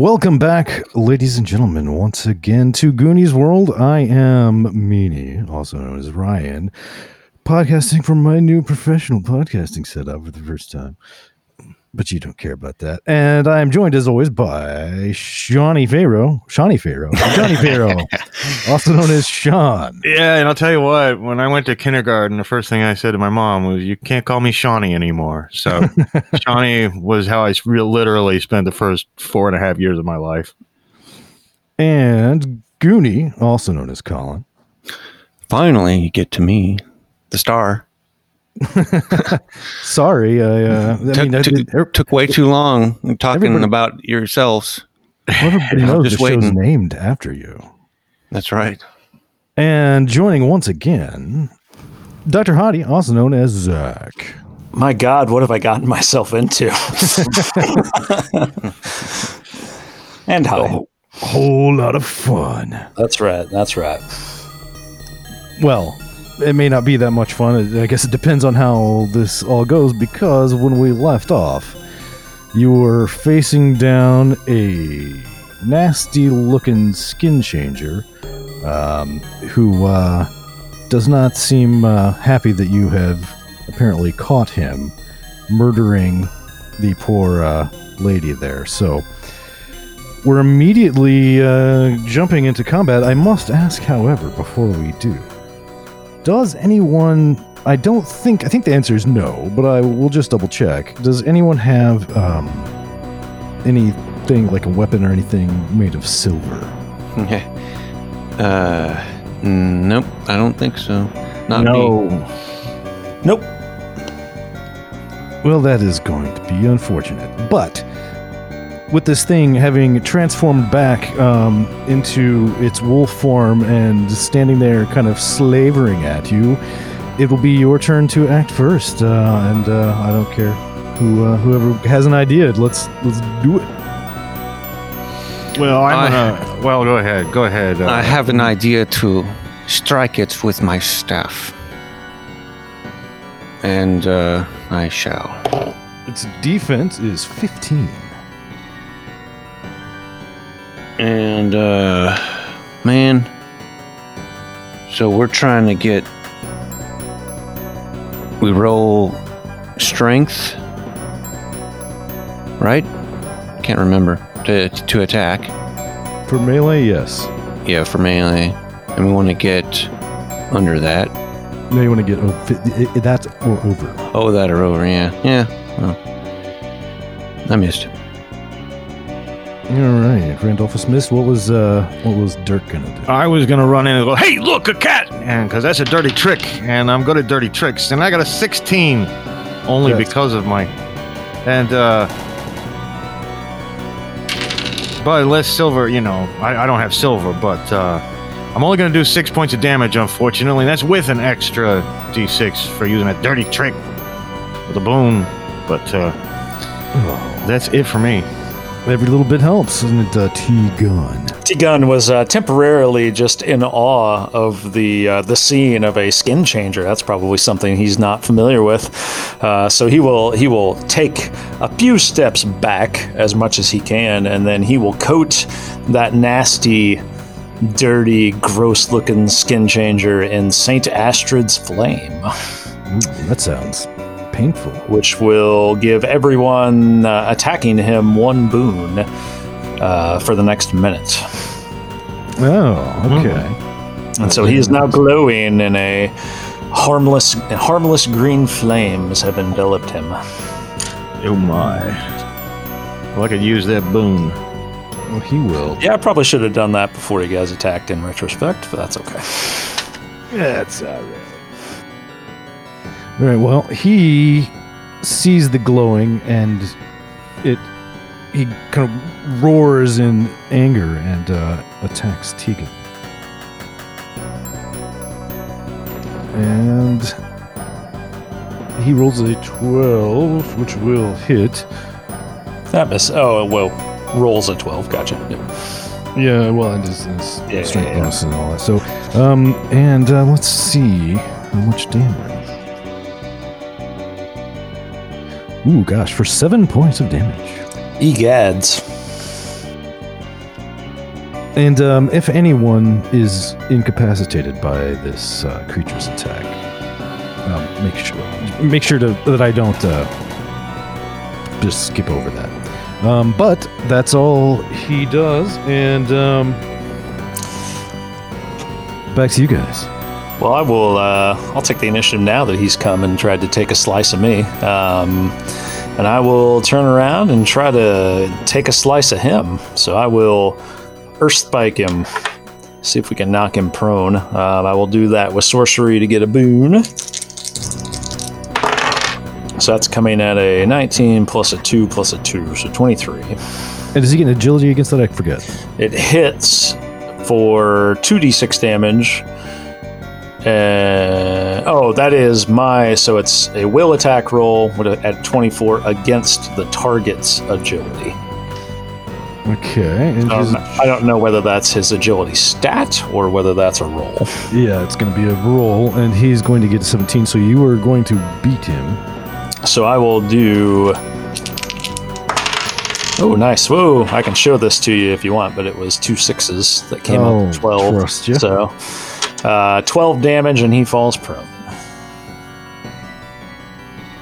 welcome back, ladies and gentlemen, once again to Goonies World. I am Meanie, also known as Ryan, podcasting from my new professional podcasting setup for the first time. But you don't care about that. And I am joined, as always, by Shawnee Pharaoh, Shawnee Pharaoh, Johnny Pharaoh, also known as Sean. Yeah, and I'll tell you what, when I went to kindergarten, the first thing I said to my mom was, You can't call me Shawnee anymore. So Shawnee was how I re- literally spent the first four and a half years of my life. And Goonie, also known as Colin. Finally, you get to me, the star. Sorry, I, uh, I took, mean, I took, did- took way too long talking about yourselves. everybody knows just the show's waiting. named after you. That's right. And joining once again, Dr. Hottie, also known as Zach. My God, what have I gotten myself into? and hi. Whole lot of fun. That's right. That's right. Well, it may not be that much fun. I guess it depends on how this all goes because when we left off, you were facing down a nasty looking skin changer um, who uh, does not seem uh, happy that you have apparently caught him murdering the poor uh, lady there. So we're immediately uh, jumping into combat. I must ask, however, before we do, does anyone? I don't think. I think the answer is no, but I will just double check. Does anyone have um, anything like a weapon or anything made of silver? uh, nope, I don't think so. Not me. Nope. Well, that is going to be unfortunate. But with this thing having transformed back um, into its wolf form and standing there kind of slavering at you, it will be your turn to act first. Uh, and uh, I don't care who uh, whoever has an idea. Let's let's do it. Well, I'm I- gonna. Well, go ahead. Go ahead. Uh, I have an idea to strike it with my staff. And uh, I shall. Its defense is 15. And, uh, man. So we're trying to get. We roll strength. Right? Can't remember. To, to attack. For melee, yes. Yeah, for melee. And we want to get under that. No, you want to get oh, i- that's or over. Oh, that or over, yeah. Yeah. Well, I missed. All right, Randolphus missed. What was uh what was Dirk gonna do? I was gonna run in and go, "Hey, look, a cat!" And because that's a dirty trick, and I'm good at dirty tricks, and I got a 16, only That's- because of my, and uh, but less silver. You know, I, I don't have silver, but uh, I'm only gonna do six points of damage, unfortunately. That's with an extra d6 for using a dirty trick with a boon, but uh, Oh, that's it for me. Every little bit helps, isn't it? Uh, T gun. Tegan was uh, temporarily just in awe of the uh, the scene of a skin changer. That's probably something he's not familiar with. Uh, so he will he will take a few steps back as much as he can, and then he will coat that nasty, dirty, gross-looking skin changer in Saint Astrid's flame. Ooh, that sounds painful. which will give everyone uh, attacking him one boon uh, for the next minute. Oh, okay. And so he is now glowing in a harmless, harmless green flames have enveloped him. Oh my! Well, I could use that boon. Well, he will. Yeah, I probably should have done that before you guys attacked in retrospect, but that's okay. That's all right. All right. Well, he sees the glowing, and it he kind of roars in anger and uh, attacks Tegan. And he rolls a twelve, which will hit. That miss. Oh, well, rolls a 12. Gotcha. Yep. Yeah, well, and his, his Yeah, strength yeah, yeah. bonus and all that. So, um, and uh, let's see how much damage. Ooh, gosh, for seven points of damage. Egads. And um, if anyone is incapacitated by this uh, creature's attack, um, make sure make sure to, that I don't uh, just skip over that. Um, but that's all he does, and um, back to you guys. Well, I will. Uh, I'll take the initiative now that he's come and tried to take a slice of me, um, and I will turn around and try to take a slice of him. So I will earth spike him. See if we can knock him prone. Uh, I will do that with sorcery to get a boon. So that's coming at a 19 plus a 2 plus a 2, so 23. And does he get an agility against that? I forget. It hits for 2d6 damage. Uh, oh, that is my. So it's a will attack roll at 24 against the target's agility. Okay. And Um, I don't know whether that's his agility stat or whether that's a roll. yeah, it's going to be a roll, and he's going to get 17. So you are going to beat him. So I will do. Oh, nice. Whoa, I can show this to you if you want, but it was two sixes that came Oh, up 12. trust ya. So uh, 12 damage and he falls prone.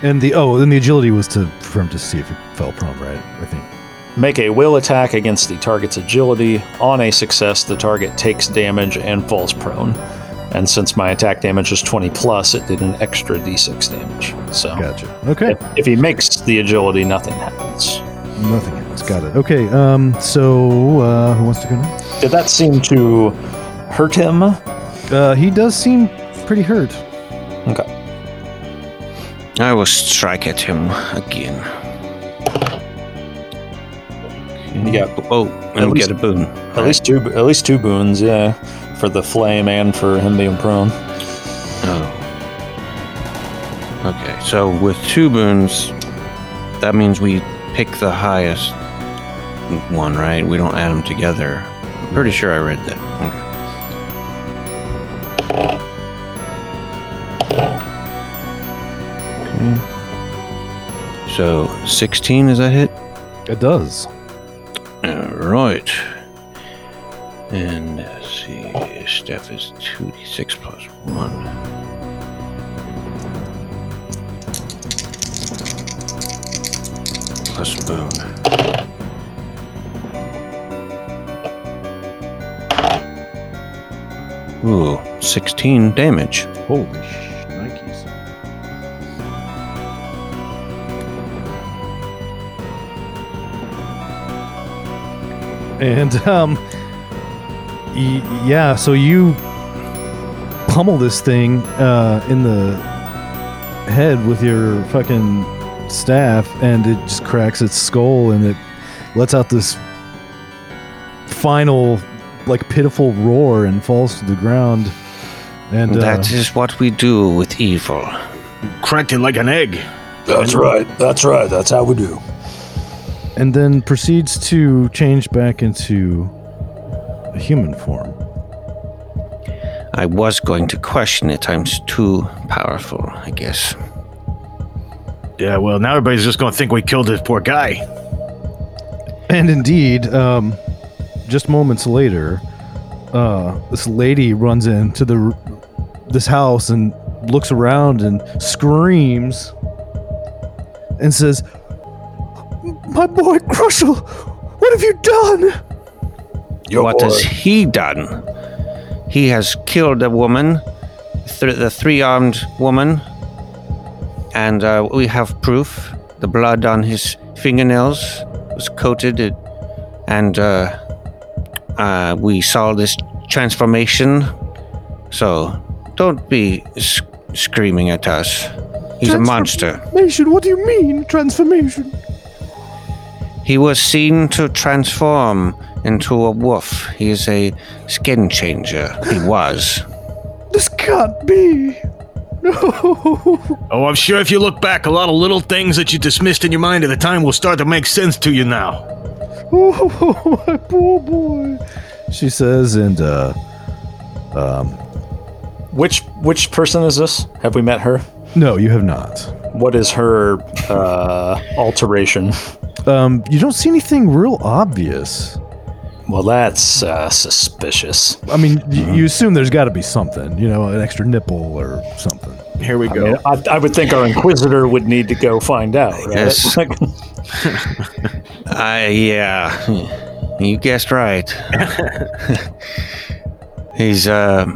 And the oh, and the agility was to for him to see if he fell prone, right? I think. Make a will attack against the target's agility. On a success, the target takes damage and falls prone. And since my attack damage is 20 plus, it did an extra d6 damage. So Gotcha. Okay. if, if he makes the agility, nothing happens. Nothing else. Got it. Okay. Um. So uh, who wants to go next? Did that seem to hurt him? Uh, he does seem pretty hurt. Okay. I will strike at him again. You got Oh, At and least- get a boon. at least two at least two boons, yeah. For the flame and for him being prone. Oh. Okay, so with two boons, that means we pick the highest one, right? We don't add them together. I'm pretty sure I read that. So 16 is that hit? It does. Right. And let's see, Steph is 2d6 plus 1. Plus boon. Ooh, 16 damage. Holy And um, y- yeah. So you pummel this thing uh, in the head with your fucking staff, and it just cracks its skull, and it lets out this final, like pitiful roar, and falls to the ground. And uh, That is what we do with evil. Cracked it like an egg. That's right. That's right. That's how we do. And then proceeds to change back into a human form. I was going to question it. I'm too powerful, I guess. Yeah, well, now everybody's just going to think we killed this poor guy. And indeed, um, just moments later, uh, this lady runs into the this house and looks around and screams and says, "My boy Crushel, what have you done?" what has he done? He has killed a woman, th- the three armed woman, and uh, we have proof. The blood on his fingernails was coated, it, and uh, uh, we saw this transformation. So don't be s- screaming at us. He's a monster. Transformation? What do you mean transformation? He was seen to transform into a wolf. He is a skin changer. He was. This can't be. No. Oh, I'm sure if you look back, a lot of little things that you dismissed in your mind at the time will start to make sense to you now. Oh, my poor boy. She says, and uh, um, Which which person is this? Have we met her? no, you have not. What is her uh, alteration? Um, you don't see anything real obvious. Well, that's uh, suspicious. I mean, y- you assume there's got to be something, you know, an extra nipple or something. Here we I, go. mean, I, I would think our inquisitor would need to go find out. Right? Yes. Like, I yeah, you guessed right. He's uh,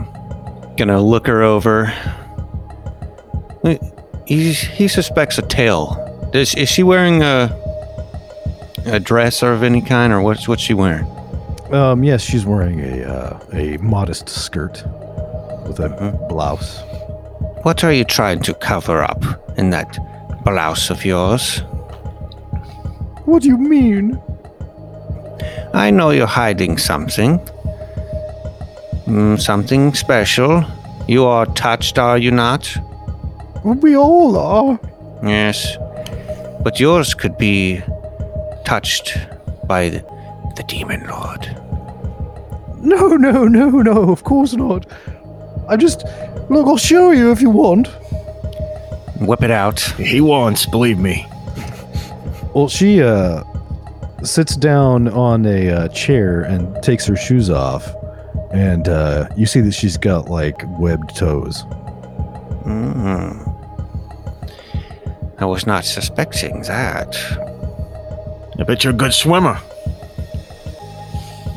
gonna look her over. He he suspects a tail. Is is she wearing a a dress or of any kind, or what's what's she wearing? Um, yes, she's wearing a uh, a modest skirt with a Mhm. blouse. What are you trying to cover up in that blouse of yours? What do you mean? I know you're hiding something. Mm, something special. You are touched, are you not? We all are. Yes. But yours could be touched by the, the demon lord. No, no, no, no. Of course not. I just look. I'll show you if you want. Whip it out. He wants, believe me. Well, she uh sits down on a uh, chair and takes her shoes off, and uh, you see that she's got like webbed toes. Mm-hmm. I was not suspecting that. I bet you're a good swimmer.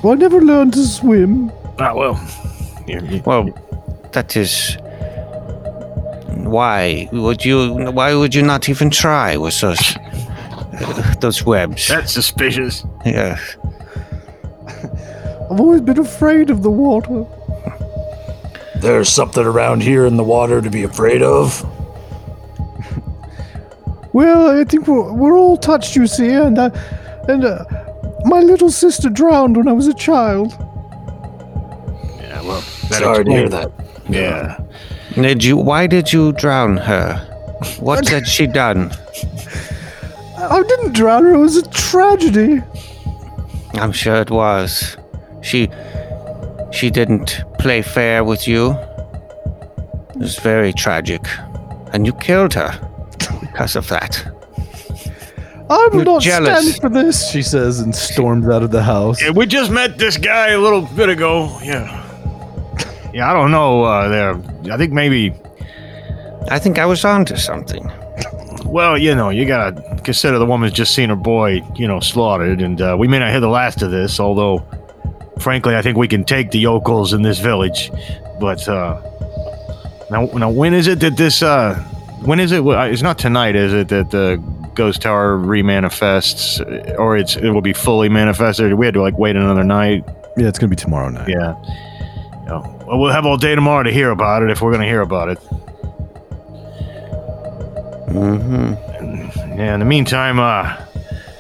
Well, I never learned to swim. Ah, well. you- you- Well, that is. Why would you? Why would you not even try with those uh, those webs? that's suspicious. Yeah. I've always been afraid of the water. There's something around here in the water to be afraid of. Well, I think we're, we're all touched, you see, and uh, and uh, my little sister drowned when I was a child. Yeah, well. That Sorry to hear that. Yeah. Did you? Why did you drown her? What had she done? I I didn't drown her. It was a tragedy. I'm sure it was. She she didn't play fair with you. It was very tragic. And you killed her because of that. I will You're not jealous. stand for this, she says, and storms out of the house. Yeah, we just met this guy a little bit ago. Yeah. Yeah, I don't know. Uh, there, I think maybe. I think I was onto something. Well, you know, you gotta consider the woman's just seen her boy, you know, slaughtered, and uh, we may not hear the last of this. Although, frankly, I think we can take the yokels in this village. But uh, now, now, when is it that this? Uh, when is it? It's not tonight, is it? That the ghost tower remanifests, or it's it will be fully manifested. We had to like wait another night. Yeah, it's gonna be tomorrow night. Yeah. Yeah. Well, we'll have all day tomorrow to hear about it if we're going to hear about it. Mm-hmm. Yeah, in the meantime, uh,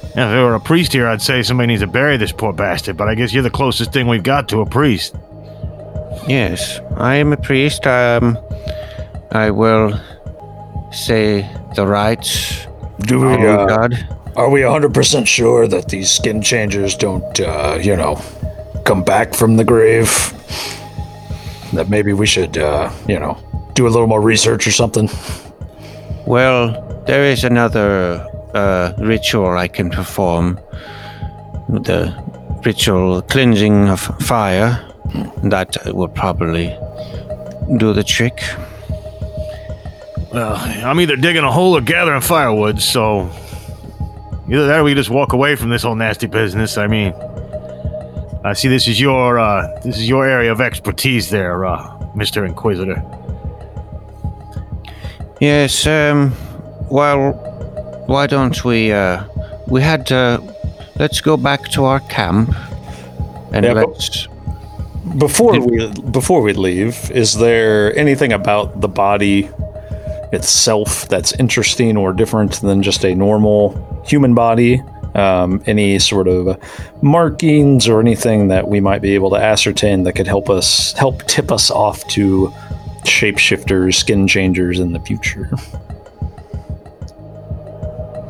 if there were a priest here, I'd say somebody needs to bury this poor bastard, but I guess you're the closest thing we've got to a priest. Yes, I am a priest. Um, I will say the rites. Do we, uh, God. are we 100% sure that these skin changers don't, uh, you know, come back from the grave? That maybe we should, uh, you know, do a little more research or something? Well, there is another uh, ritual I can perform. The ritual cleansing of fire. That will probably do the trick. Well, I'm either digging a hole or gathering firewood, so either that or we just walk away from this whole nasty business. I mean, I see this is your uh, this is your area of expertise, there, uh, Mister Inquisitor. Yes, um, well, why don't we, uh, we had, uh, let's go back to our camp and Yeah, let's, Before we before we leave, is there anything about the body itself that's interesting or different than just a normal human body? Um, any sort of markings or anything that we might be able to ascertain that could help us help tip us off to shapeshifters, skin changers in the future?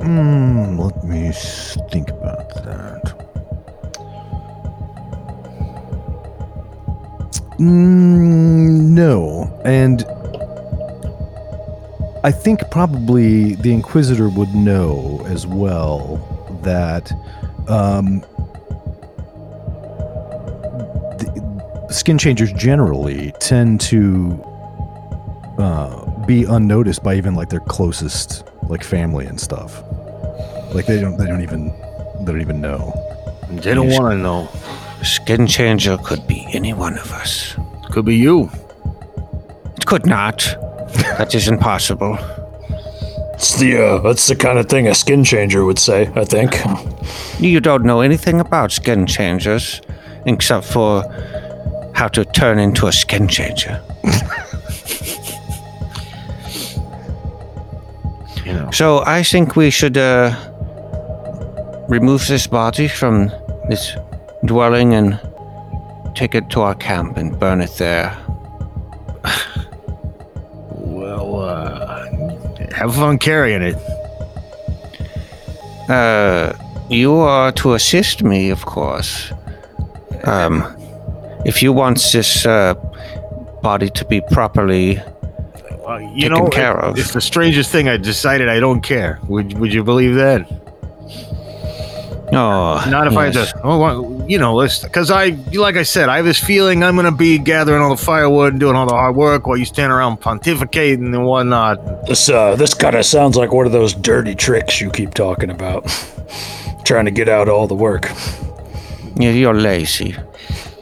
Hmm, let me think about that. Mm, no, and I think probably the Inquisitor would know as well that um, skin changers generally tend to uh, be unnoticed by even like their closest like family and stuff. Like they don't they don't even they don't even know. They don't want to know. Skin changer could be any one of us. Could be you. It could not. That isn't possible. It's the uh, that's the kind of thing a skin changer would say. I think. You don't know anything about skin changers, except for how to turn into a skin changer. You know. So I think we should uh, remove this body from this dwelling and take it to our camp and burn it there. Have fun carrying it. Uh, you are to assist me, of course. Um, if you want this uh, body to be properly, Uh, you Taken know, care it- of. it's the strangest thing. I decided I don't care. Would Would you believe that? Oh, Not if I had to. Oh, well, you know, listen. Because I, like I said, I have this feeling I'm going to be gathering all the firewood and doing all the hard work while you stand around pontificating and whatnot. This uh, this kind of sounds like one of those dirty tricks you keep talking about. Trying to get out all the work. Yeah, you're lazy.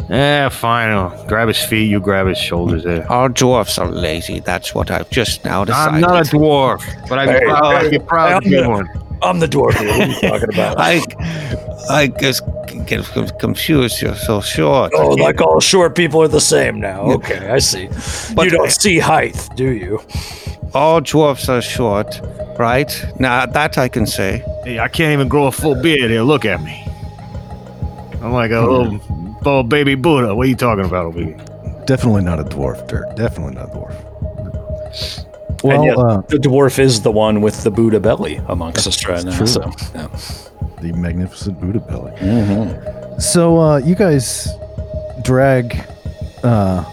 Eh, fine. I'll grab his feet. You grab his shoulders. There. All dwarfs are lazy. That's what I've just now decided. I'm not a dwarf, but I'd be Hey, proud, I'd be hey, proud to be one. I'm the dwarf here. What are you talking about? I, I just get confused. You're so short. Oh, like all short people are the same now. Okay, I see. But- you don't see height, do you? All dwarfs are short, right? Now that I can say. Hey, I can't even grow a full beard here. Look at me. I'm like a hmm. little, little baby Buddha. What are you talking about over here? Definitely not a dwarf, Dirk. Definitely not a dwarf. Well, and yet, uh, the dwarf is the one with the Buddha belly amongst us right now. true. So, yeah. the magnificent Buddha belly. Mm-hmm. So uh, you guys drag uh,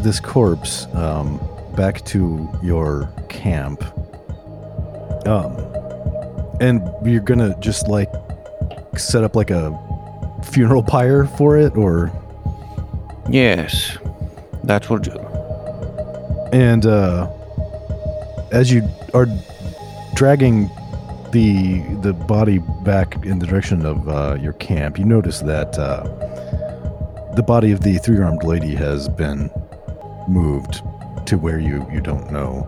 this corpse um, back to your camp, um, and you're gonna just like set up like a funeral pyre for it, or Yes, that will do. and uh, as you are dragging the the body back in the direction of uh, your camp, you notice that uh, the body of the three armed lady has been moved to where you you don't know,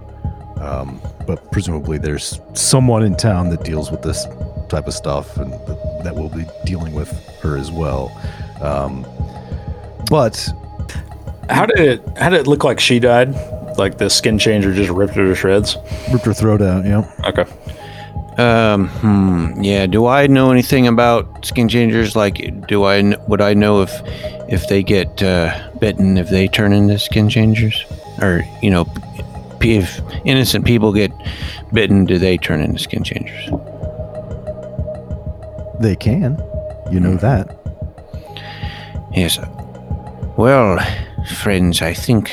um, but presumably there's someone in town that deals with this type of stuff and that, that will be dealing with her as well. Um, but How did it? How did it look like she died? Like the skin changer just ripped her to shreds? ripped her throat out. Yeah. Okay. Um, hmm, yeah. Do I know anything about skin changers? Like, do I kn- would I know if if they get uh, bitten if they turn into skin changers, or you know, p- if innocent people get bitten, do they turn into skin changers? They can. You know that. Yes. Well, friends, I think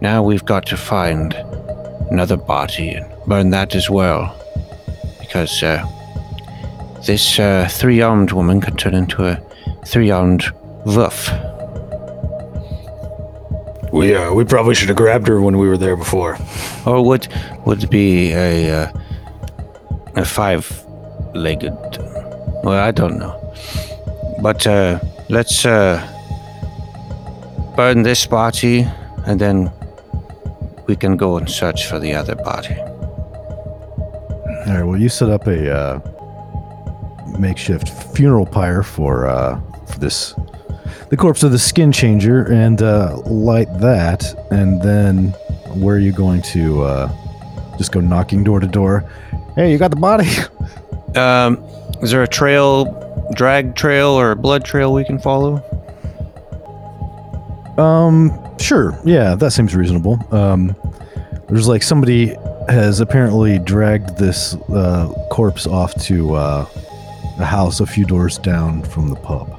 now we've got to find another body and burn that as well. Because uh, this uh, three armed woman could turn into a three armed woof. We uh, we probably should have grabbed her when we were there before. Or would would be a uh, a five legged well, I don't know. But uh, let's uh, burn this body and then we can go and search for the other body. All right. Well, you set up a uh, makeshift funeral pyre for uh, for this the corpse of the skin changer and uh, light that, and then where are you going to uh, just go knocking door to door? Hey, you got the body? Um, is there a trail, drag trail, or a blood trail we can follow? Um, sure. Yeah, that seems reasonable. Um, there's like somebody has apparently dragged this uh, corpse off to uh, a house a few doors down from the pub.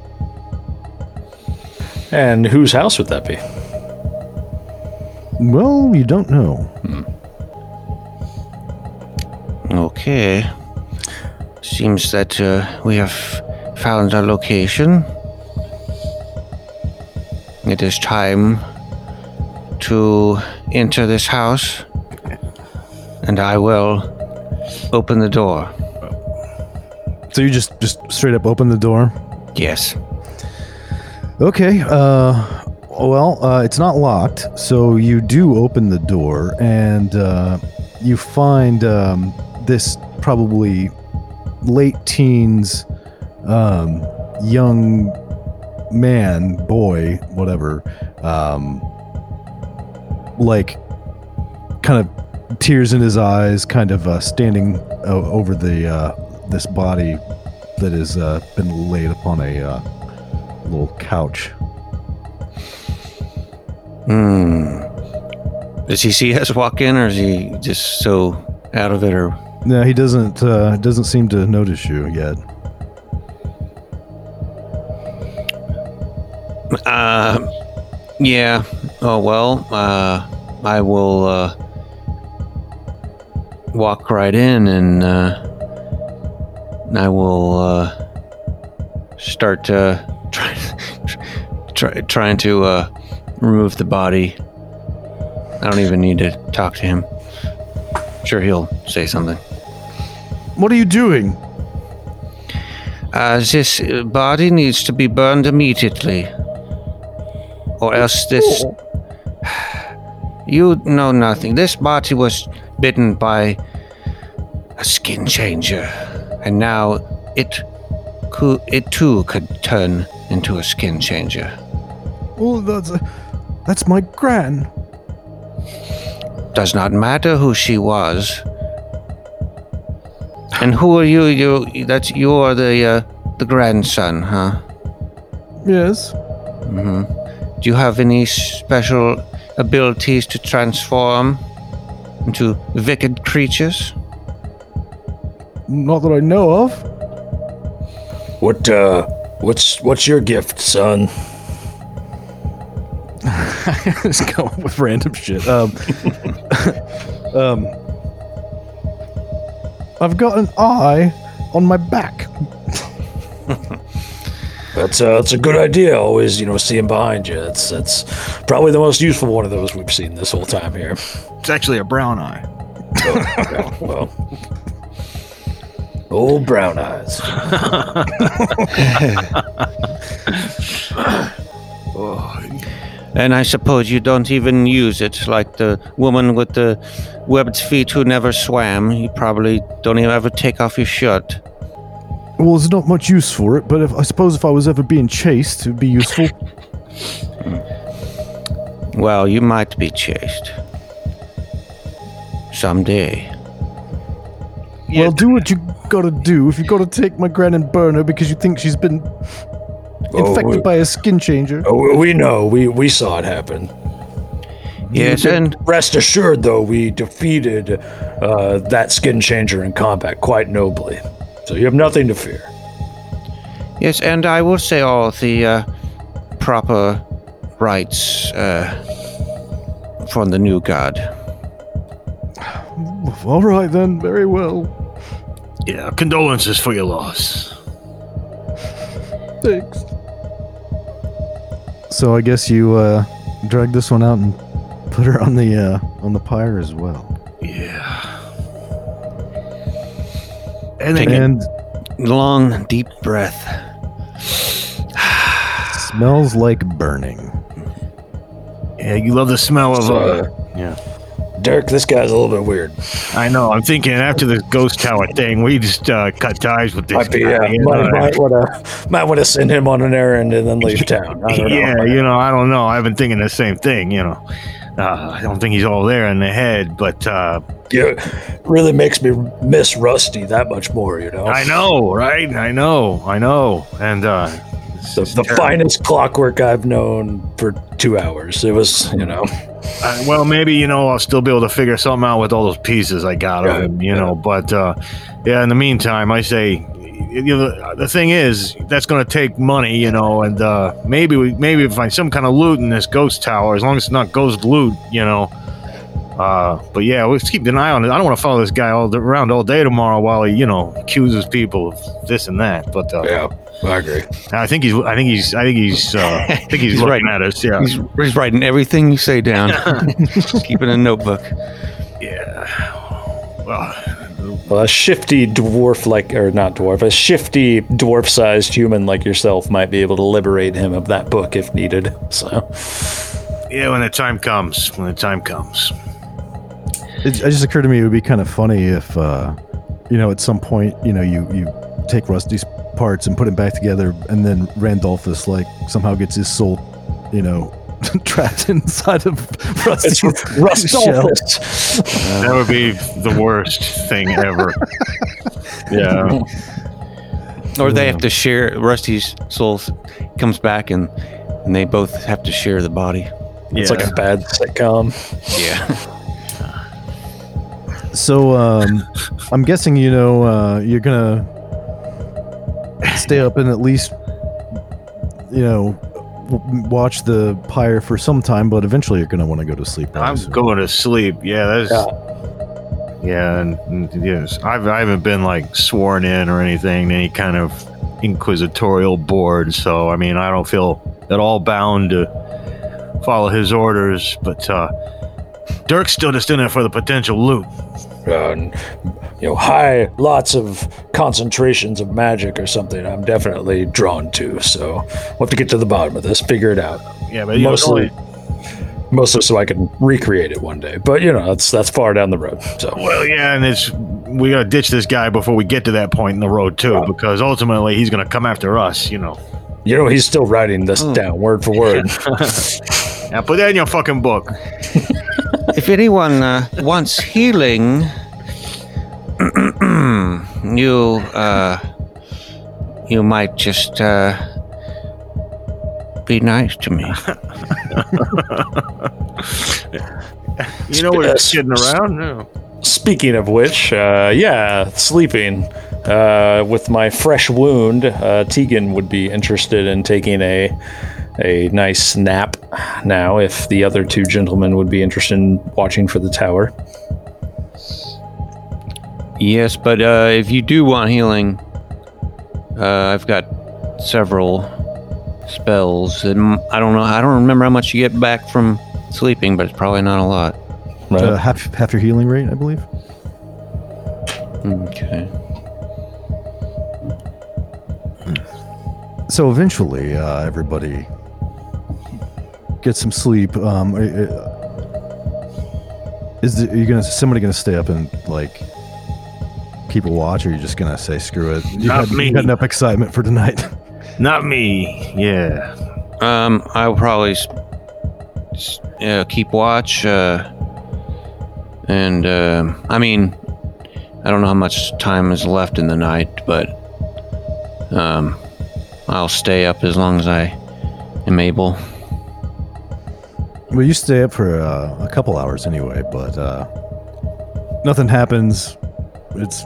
And whose house would that be? Well, you don't know. Okay. Seems that uh, we have found our location. It is time to enter this house, and I will open the door. So you just just straight up open the door. Yes. Okay. Uh, well, uh, it's not locked, so you do open the door, and uh, you find um, this probably late teens, um, young man, boy, whatever, um, like kind of tears in his eyes, kind of uh, standing o- over the uh, this body that has uh, been laid upon a uh, little couch. Hmm. Does he see us walk in, or is he just so out of it? Or No, he doesn't. Uh, doesn't seem to notice you yet. Uh, yeah. Oh well. Uh, I will uh, walk right in, and uh, I will uh, start uh, try, try, trying to uh, remove the body. I don't even need to talk to him. Sure, he'll say something. What are you doing? Uh, this body needs to be burned immediately. Or else this. You know nothing. This body was bitten by a skin changer. And now it. Could, it too could turn into a skin changer. Oh, that's that's my gran. Does not matter who she was. And who are you? You that's you are the uh, the grandson, huh? Yes. hmm Do you have any special abilities to transform into wicked creatures? Not that I know of. What uh what's what's your gift, son? Just going with random shit. Um, um, I've got an eye on my back. That's uh, that's a good idea. Always, you know, seeing behind you. That's that's probably the most useful one of those we've seen this whole time here. It's actually a brown eye. Oh, well, old brown eyes. And I suppose you don't even use it, like the woman with the webbed feet who never swam. You probably don't even ever take off your shirt. Well, there's not much use for it, but if, I suppose if I was ever being chased, it'd be useful. Well, you might be chased. Someday. Well, do what you gotta do. If you gotta take my gran and burn her because you think she's been infected we- by a skin changer. Oh, we know. We we saw it happen. Yes, and rest assured, though, we defeated uh, that skin changer in combat quite nobly. So you have nothing to fear. yes, and I will say all the uh, proper rites uh, from the new god. All right then, very well. Yeah, condolences for your loss. Thanks. So I guess you uh, drag this one out and put her on the uh, on the pyre as well. Yeah. And then And Long, deep breath. smells like burning. yeah, you love the smell of So, uh, uh, yeah. Derek, this guy's a little bit weird. I know. I'm thinking after this ghost tower thing, we just uh, cut ties with this Might be, guy. yeah. you Might, might wanna might wanna send him on an errand and then leave town. Yeah, you know, I don't know. I've been thinking the same thing. You know, uh, I don't think he's all there in the head, but uh, Yeah, really makes me miss Rusty that much more. You know, I know, right? I know, I know, and uh, the, the finest clockwork I've known for two hours. It was, you know, Uh, well, maybe you know I'll still be able to figure something out with all those pieces I got of him, you know. But uh, yeah, in the meantime, I say, you know, the, the thing is that's going to take money, you know, and uh, maybe we maybe we find some kind of loot in this ghost tower, as long as it's not ghost loot, you know. Uh, but yeah, let's keep an eye on it. I don't want to follow this guy all around all day tomorrow while he, you know, accuses people of this and that. But uh, Yeah, I agree. I think he's, I think he's, I think he's, uh, I think he's, He's looking right. at us. Yeah, He's, he's writing everything you say down. Keep it in a notebook. yeah. Well, Well, a shifty dwarf like, or not dwarf, a shifty dwarf-sized human like yourself might be able to liberate him of that book if needed. So, yeah. When the time comes, when the time comes. It, it just occurred to me it would be kind of funny if, uh, you know, at some point, you know, you you take Rusty's parts and put them back together, and then Randolphus like somehow gets his soul, you know, trapped inside of Rusty's it's shell. Rustolphus. That would be the worst thing ever. yeah. Or they have to share. Rusty's soul comes back and, and they both have to share the body. It's like a bad sitcom. Yeah. So, um, I'm guessing you know uh, you're gonna stay up and at least, you know, w- watch the pyre for some time, but eventually you're gonna want to go to sleep. I'm obviously. going to sleep. Yeah, that's. Yeah, and, and yes, I've I haven't been like sworn in or anything, any kind of inquisitorial board. So I mean, I don't feel at all bound to follow his orders. But uh, Dirk's still just in it for the potential loot. Uh, you know, high, lots of concentrations of magic or something. I'm definitely drawn to. So we'll have to get to the bottom of this, figure it out. Yeah, but you know, Mostly, mostly so I can recreate it one day. But you know, that's that's far down the road. So Well, yeah, and it's we gotta ditch this guy before we get to that point in the road too, because ultimately he's gonna come after us. You know. you know, he's still writing this down word for word. Yeah, put that in your fucking book. If anyone uh, wants healing, you uh, you might just uh, be nice to me. You know we're Yes. just kidding around. No. Speaking of which, uh, yeah, sleeping. Uh, with my fresh wound, uh, Tegan would be interested in taking a a nice nap now. If the other two gentlemen would be interested in watching for the tower, Yes, but uh, if you do want healing, uh, I've got several spells. And I don't know. I don't remember how much you get back from sleeping, but it's probably not a lot. right? Uh, half half your healing rate, I believe. Okay. So eventually, uh, everybody gets some sleep. Um, is the, are you gonna somebody gonna stay up and like keep a watch, or are you just gonna say screw it? You Not had, me. You had enough excitement for tonight. Not me. Yeah. Um, I'll probably s- s- uh, keep watch. Uh, and uh, I mean, I don't know how much time is left in the night, but um, I'll stay up as long as I am able. Well, you stay up for uh, a couple hours anyway, but uh, nothing happens. It's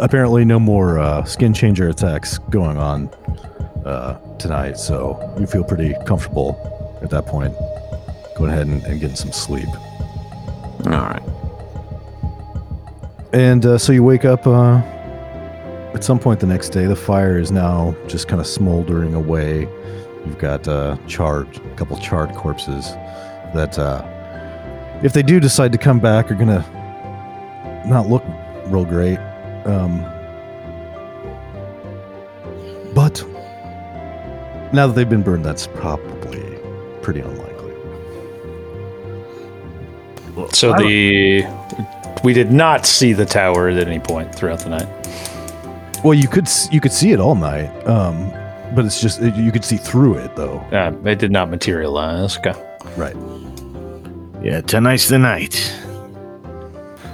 apparently no more uh, skin changer attacks going on uh, tonight, so you feel pretty comfortable at that point. Going ahead and, and getting some sleep. All right. And uh, so you wake up uh, at some point the next day. The fire is now just kind of smoldering away. You've got uh, charred, a couple charred corpses that, uh, if they do decide to come back, are gonna not look real great. Um, but now that they've been burned, that's probably pretty unlikely. so the we did not see the tower at any point throughout the night. Well, you could you could see it all night, um, but it's just you could see through it though. Uh, it did not materialize. Okay. Right. Yeah, tonight's the night.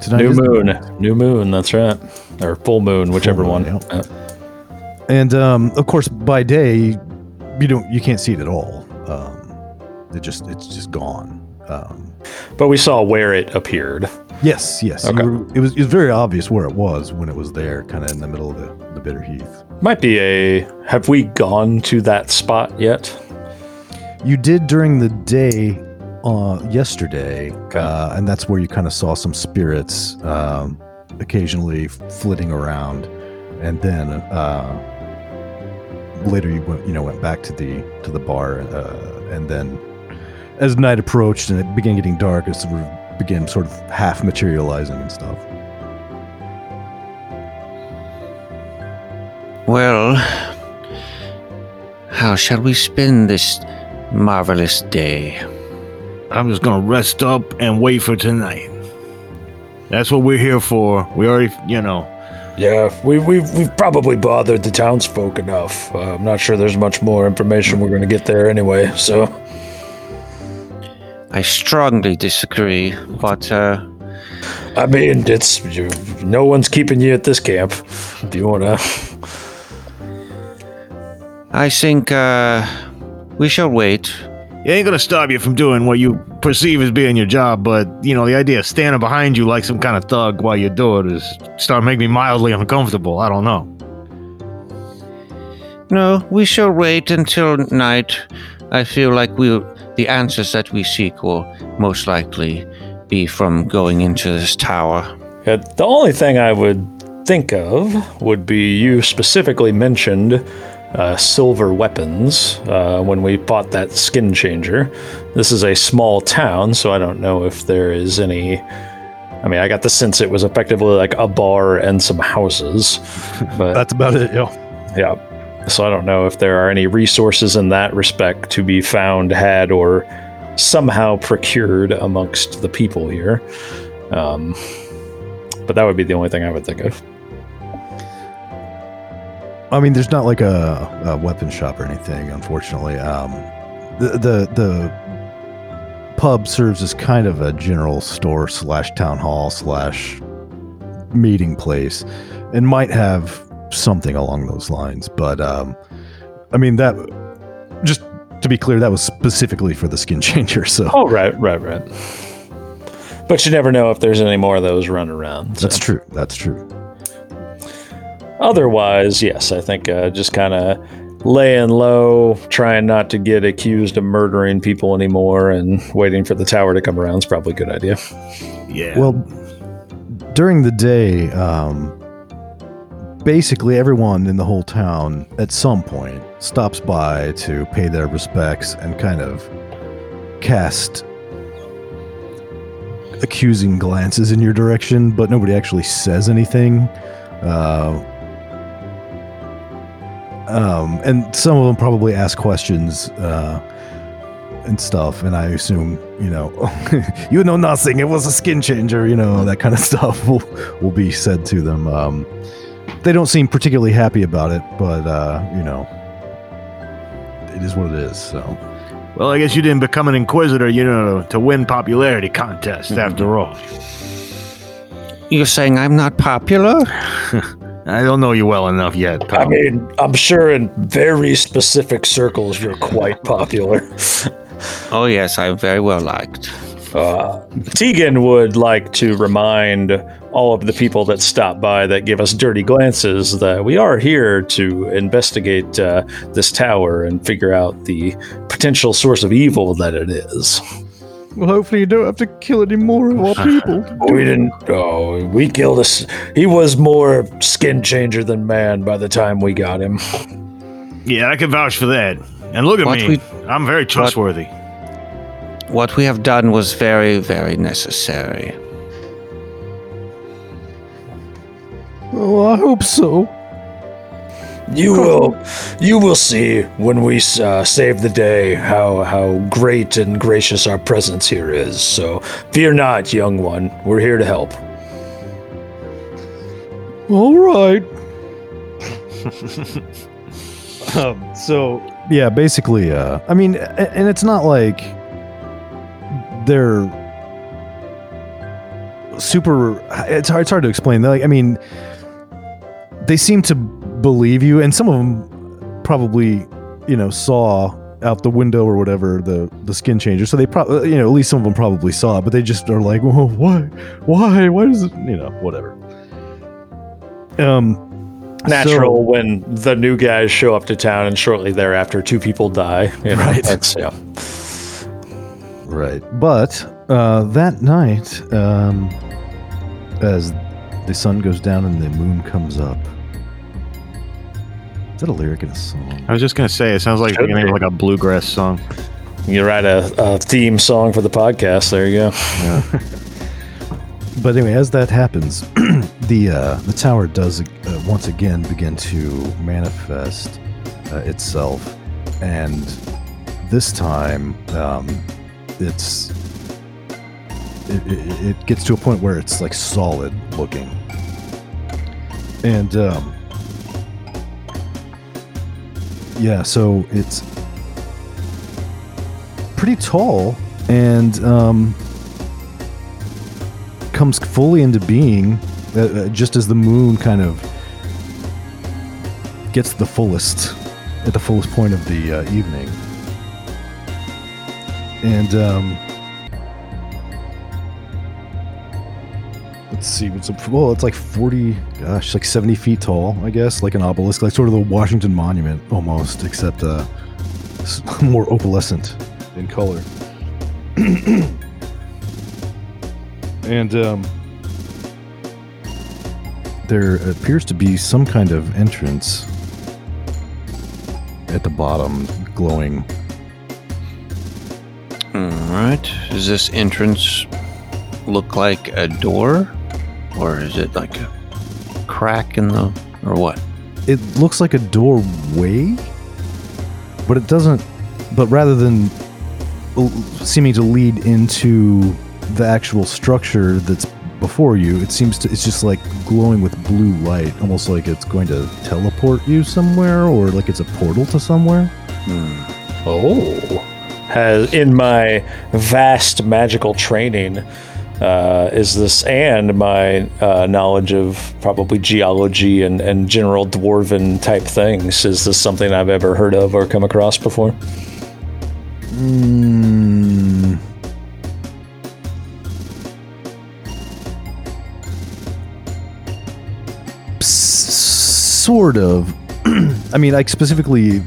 Tonight New moon, new moon. That's right, or full moon, whichever moon, one. yeah. And um, of course, by day, you don't you can't see it at all. Um, it just it's just gone. Um, but we saw where it appeared. yes, yes. Okay. were- it was it was very obvious where it was when it was there, kind of in the middle of the, the bitter heath. Might be a. Have we gone to that spot yet? You did during the day uh, yesterday, uh, and that's where you kind of saw some spirits um, occasionally flitting around, and then uh, later you went, you know, went back to the to the bar, uh, and then as night approached and it began getting dark, it sort of began sort of half materializing and stuff. Well, how shall we spend this marvelous day? I'm just gonna rest up and wait for tonight. That's what we're here for. We already, you know, Yeah, we, we've we've probably bothered the townsfolk enough. Uh, I'm not sure there's much more information we're going to get there anyway. So I strongly disagree, but uh, I mean, it's you, no one's keeping you at this camp. If you want to, I think uh, we shall wait. It ain't gonna stop you from doing what you perceive as being your job. But you know, the idea of standing behind you like some kind of thug while you do it is starting to make me mildly uncomfortable. I don't know. No, we shall wait until night. I feel like we'll, the answers that we seek will most likely be from going into this tower. Uh, the only thing I would think of would be you specifically mentioned uh, silver weapons uh, when we bought that skin changer. This is a small town, so I don't know if there is any. I mean, I got the sense it was effectively like a bar and some houses, but That's about it, yo. yeah. So I don't know if there are any resources in that respect to be found, had, or somehow procured amongst the people here. Um, but that would be the only thing I would think of. I mean, there's not like a, a weapon shop or anything, unfortunately. Um, the the the pub serves as kind of a general store slash town hall slash meeting place, and might have something along those lines. But um, I mean, that just to be clear, that was specifically for the skin changer. So Oh, right, right, right. But you never know if there's any more of those running around. so. that's true. That's true. Otherwise, yes, I think uh, just kind of laying low, trying not to get accused of murdering people anymore, and waiting for the tower to come around is probably a good idea. Yeah. Well, during the day, um, basically everyone in the whole town at some point stops by to pay their respects and kind of cast accusing glances in your direction, but nobody actually says anything. Uh, um, and some of them probably ask questions uh, and stuff. And I assume, you know, you know nothing. It was a skin changer. You know that kind of stuff will will be said to them. Um, they don't seem particularly happy about it, but uh, you know, it is what it is. So well, I guess you didn't become an inquisitor, you know, to win popularity contest after all. You're saying I'm not popular? I don't know you well enough yet. I mean, I'm sure in very specific circles you're quite popular. Oh, yes, I'm very well liked. Uh, Tegan would like to remind all of the people that stop by that give us dirty glances that we are here to investigate uh, this tower and figure out the potential source of evil that it is. Well, hopefully you don't have to kill any more of our people. We didn't. Oh, we killed us. He was more skin changer than man by the time we got him. yeah, I can vouch for that. And look at What me. we- I'm very trustworthy. What we have done was very, very necessary. Oh, I hope so. You will, you will see when we uh, save the day how how great and gracious our presence here is. So fear not, young one. We're here to help. All right. um, so yeah, basically, uh, I mean, and it's not like they're super. It's hard. It's hard to explain. They're like, I mean, they seem to believe you, and some of them probably, you know, saw out the window or whatever the the skin changer. So they probably, you know, at least some of them probably saw it, but they just are like, well, why, why, why does it, you know, whatever. Um, Natural So- when the new guys show up to town and shortly thereafter two people die. You know, Right. That's, yeah. Right. But uh, that night, um, as the sun goes down and the moon comes up, is that a lyric in a song? I was just gonna say it sounds like Should the beginning of like a bluegrass song. You write a, a theme song for the podcast. There you go. But anyway, as that happens, the uh, the tower does uh, once again begin to manifest uh, itself, and this time um, it's it, it, it gets to a point where it's like solid looking, and um, yeah, so it's pretty tall and um, comes fully into being uh, uh, just as the moon kind of gets the fullest at the fullest point of the uh, evening. And um let's see what's up well it's like 40 gosh like 70 feet tall i guess like an obelisk like sort of the washington monument almost except uh more opalescent in color and um, there appears to be some kind of entrance at the bottom, glowing. All right. Does this entrance look like a door, or is it like a crack in the, or what? It looks like a doorway, but it doesn't. But rather than seeming to lead into the actual structure that's before you, it seems to. It's just like glowing with blue light, almost like it's going to teleport you somewhere, or like it's a portal to somewhere. Hmm. Oh. Has in my vast magical training, uh, is this and my uh, knowledge of probably geology and, and general dwarven type things, is this something I've ever heard of or come across before? Mm. Sort of. I mean, like specifically.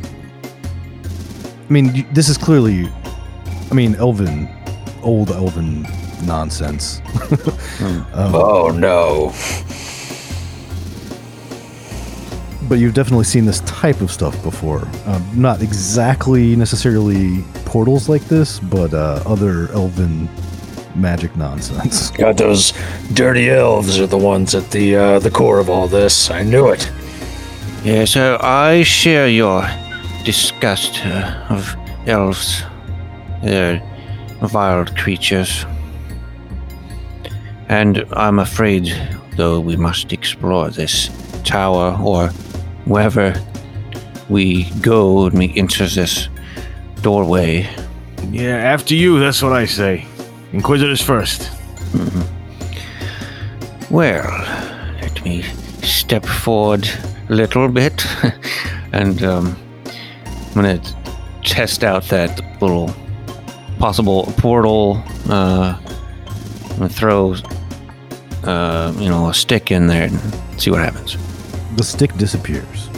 I mean, this is clearly. I mean, Elven, old Elven nonsense. Oh no. but you've definitely seen this type of stuff before. Um, not exactly necessarily portals like this, but uh, other Elven magic nonsense. God, those dirty elves are the ones at the uh, the core of all this. I knew it. Yeah, so I share your disgust uh, of elves. They're wild creatures. And I'm afraid, though, we must explore this tower or wherever we go and we enter this doorway. Yeah, after you. That's what I say. Inquisitors first. Well, let me step forward a little bit, and um, I'm gonna test out that little possible portal. Uh, I'm gonna throw, uh, you know, a stick in there and see what happens. The stick disappears.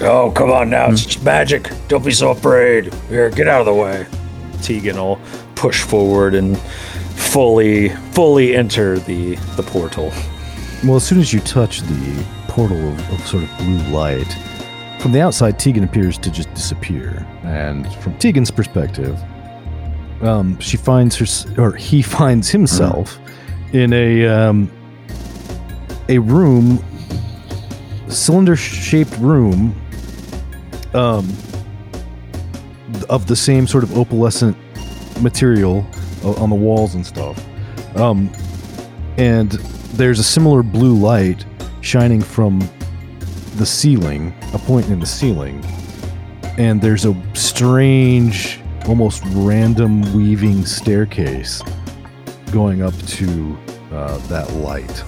Oh, come on now. It's just magic. Don't be so afraid. Here, get out of the way. Tegan will push forward and fully, fully enter the, the portal. Well, as soon as you touch the portal of, of sort of blue light, from the outside, Tegan appears to just disappear. And from Tegan's perspective, um, she finds her, or he finds himself in a um, a room, cylinder-shaped room, um, of the same sort of opalescent material on the walls and stuff. Um, and there's a similar blue light shining from the ceiling, a point in the ceiling, and there's a strange, almost random weaving staircase going up to uh, that light.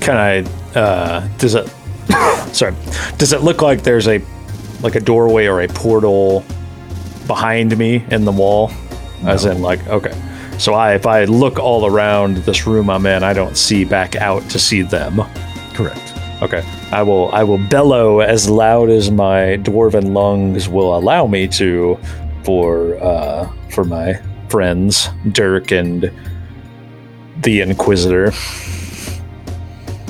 Can I, uh, does it, sorry, does it look like there's a, like a doorway or a portal behind me in the wall? As in, like, okay. So I, if I look all around this room I'm in, I don't see back out to see them. Correct. Okay. I will I will bellow as loud as my dwarven lungs will allow me to for uh for my friends, Dirk and the Inquisitor.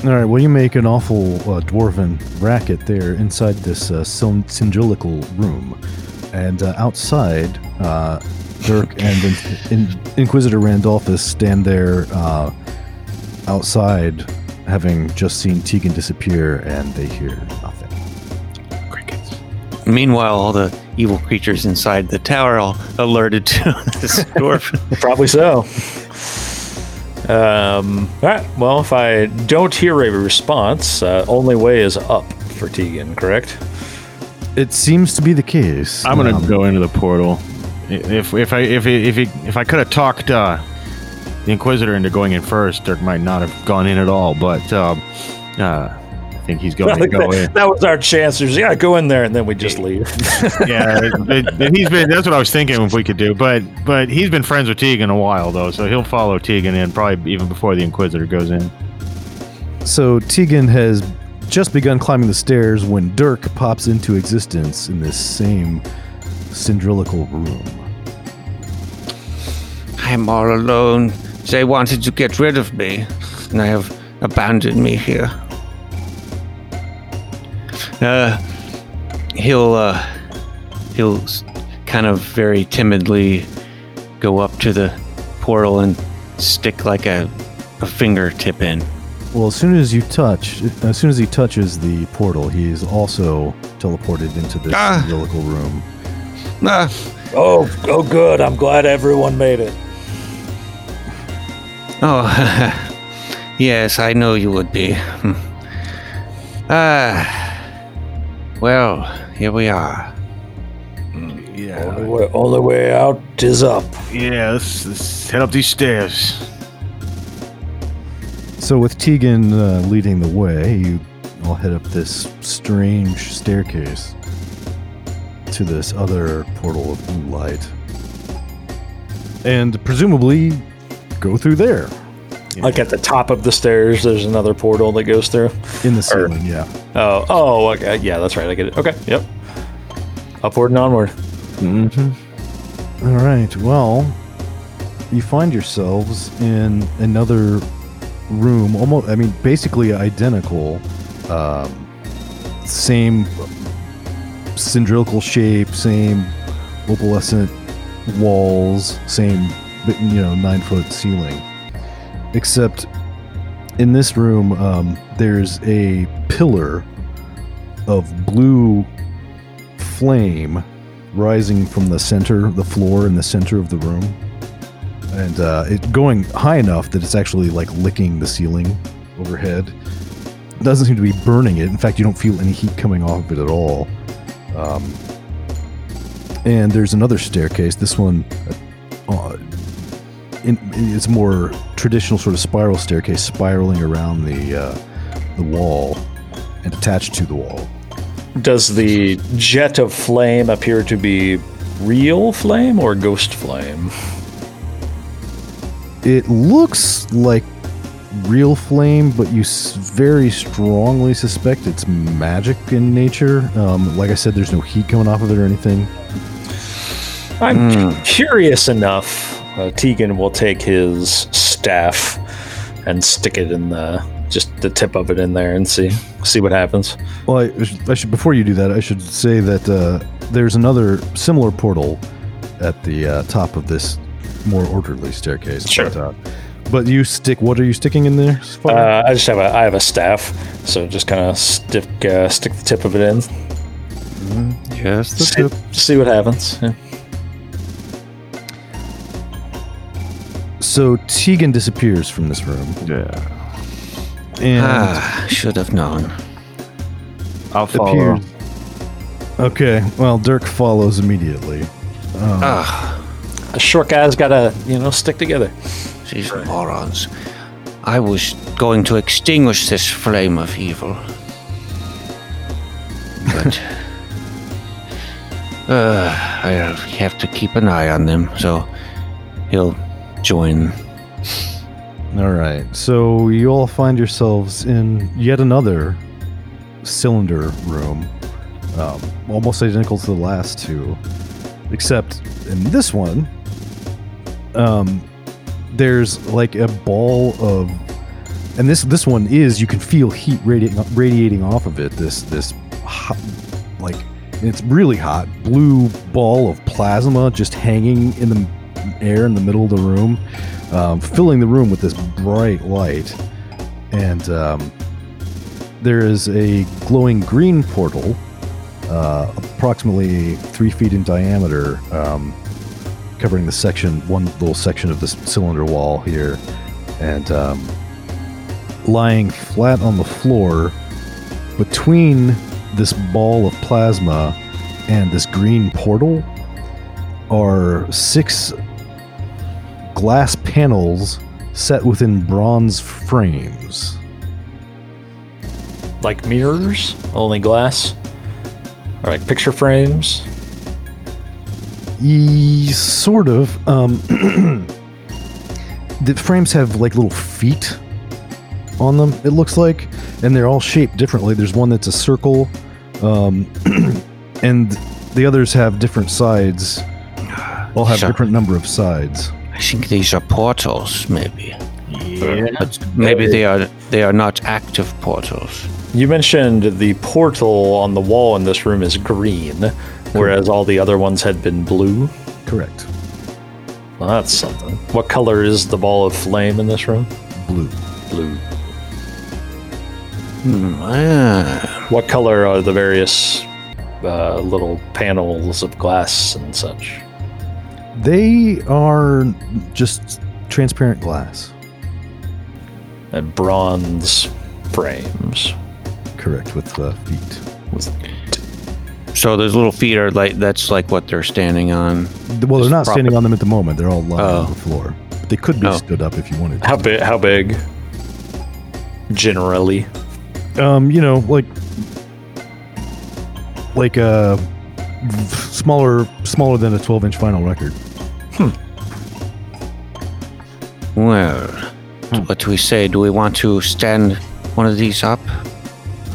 All right, well, you make an awful uh, dwarven racket there inside this uh, cylindrical room, and uh, outside, uh, Dirk and in- in- Inquisitor Randolphus stand there uh, outside, having just seen Tegan disappear, and they hear nothing. Crickets. Meanwhile, all the evil creatures inside the tower are alerted to this dwarf. Probably so. Um, all right. Well, if I don't hear a response, uh, only way is up for Tegan, correct? It seems to be the case. I'm gonna Um, go into the portal. If if I if he, if he, if I could have talked uh, the Inquisitor into going in first, Dirk might not have gone in at all. But um, uh, I think he's going to go in. that was our chance. There's, yeah, go in there, and then we just leave. Yeah, it- it- he's been. That's what I was thinking if we could do. But but he's been friends with Tegan a while though, so he'll follow Tegan in probably even before the Inquisitor goes in. So Tegan has just begun climbing the stairs when Dirk pops into existence in this same cylindrical room. I'm all alone. They wanted to get rid of me, and I have abandoned me here. Uh, he'll, uh, he'll kind of very timidly go up to the portal and stick like a, a fingertip in. Well, as soon as you touch, as soon as he touches the portal, he is also teleported into this Ah. cylindrical room. Ah, oh, oh, good. I'm glad everyone made it. oh, yes, I know you would be. Hmm. Ah, well, here we are. Yeah, Only way, only way out is up. yeah. Let's, let's head up these stairs. So, with Tegan uh, leading the way, you all head up this strange staircase to this other portal of blue light, and presumably go through there Like at the top of the stairs, there's another portal that goes through. in the ceiling. Yeah. Oh, oh, okay. Yeah, that's right. I get it. Okay. Yep. Upward and onward. All right. Well, you find yourselves in another room, almost. I mean, basically identical. Um, same cylindrical shape, same opalescent walls, same you know nine foot ceiling. Except in this room, um, there's a pillar of blue flame rising from the center, the floor in the center of the room, and uh, it going high enough that it's actually like licking the ceiling overhead. It doesn't seem to be burning it. In fact, you don't feel any heat coming off of it at all. Um, and there's another staircase. This one, uh, in, it's more traditional sort of spiral staircase, spiraling around the uh, the wall and attached to the wall. Does the jet of flame appear to be real flame or ghost flame? It looks like real flame, but you very strongly suspect it's magic in nature. Um, like I said, there's no heat coming off of it or anything. I'm curious enough. Uh, Tegan will take his staff and stick it in the just the tip of it in there and see see what happens. Well, I, I should before you do that, I should say that uh, there's another similar portal at the uh, top of this more orderly staircase. Sure. But, uh, but you stick. What are you sticking in there? Uh, I just have a I have a staff, so just kind of stick uh, stick the tip of it in. Just the See, tip. see what happens. Yeah. So Tegan disappears from this room, Yeah, and Ah, should have known. I'll follow. appears. Okay, well, Dirk follows immediately. Ah, A short guy's got to you know stick together. these morons. I was going to extinguish this flame of evil. But. uh, I have to keep an eye on them, so he'll join. All right, so you all find yourselves in yet another cylinder room, um, almost identical to the last two, except in this one, um, there's like a ball of, and this this one is you can feel heat radiating radiating off of it. This this hot, like it's really hot blue ball of plasma just hanging in the air in the middle of the room, um, filling the room with this bright light, and um, there is a glowing green portal, uh, approximately three feet in diameter. Um, covering the section, one little section of this cylinder wall here, and um, lying flat on the floor between this ball of plasma and this green portal are six glass panels set within bronze frames. Like mirrors, only glass, or like picture frames. E, sort of. Um, the frames have like little feet on them. It looks like, and they're all shaped differently. There's one that's a circle, um, and the others have different sides. All have Sure. different number of sides. I think these are portals, maybe. Yeah. But maybe they are they are not active portals. You mentioned the portal on the wall in this room is green, whereas all the other ones had been blue. Correct. Well, that's something. What color is the ball of flame in this room? Blue. Blue. Hmm, ah, What color are the various uh, little panels of glass and such? They are just transparent glass. And bronze frames. Correct with uh, feet. so those little feet are like that's like what they're standing on. Well, they're not proper- standing on them at the moment. They're all lying on Oh. the floor. But they could be Oh. stood up if you wanted. to. How big? How big? Generally, Um, you know, like like uh smaller smaller than a 12 inch vinyl record. Well, what do we say? Do we want to stand one of these up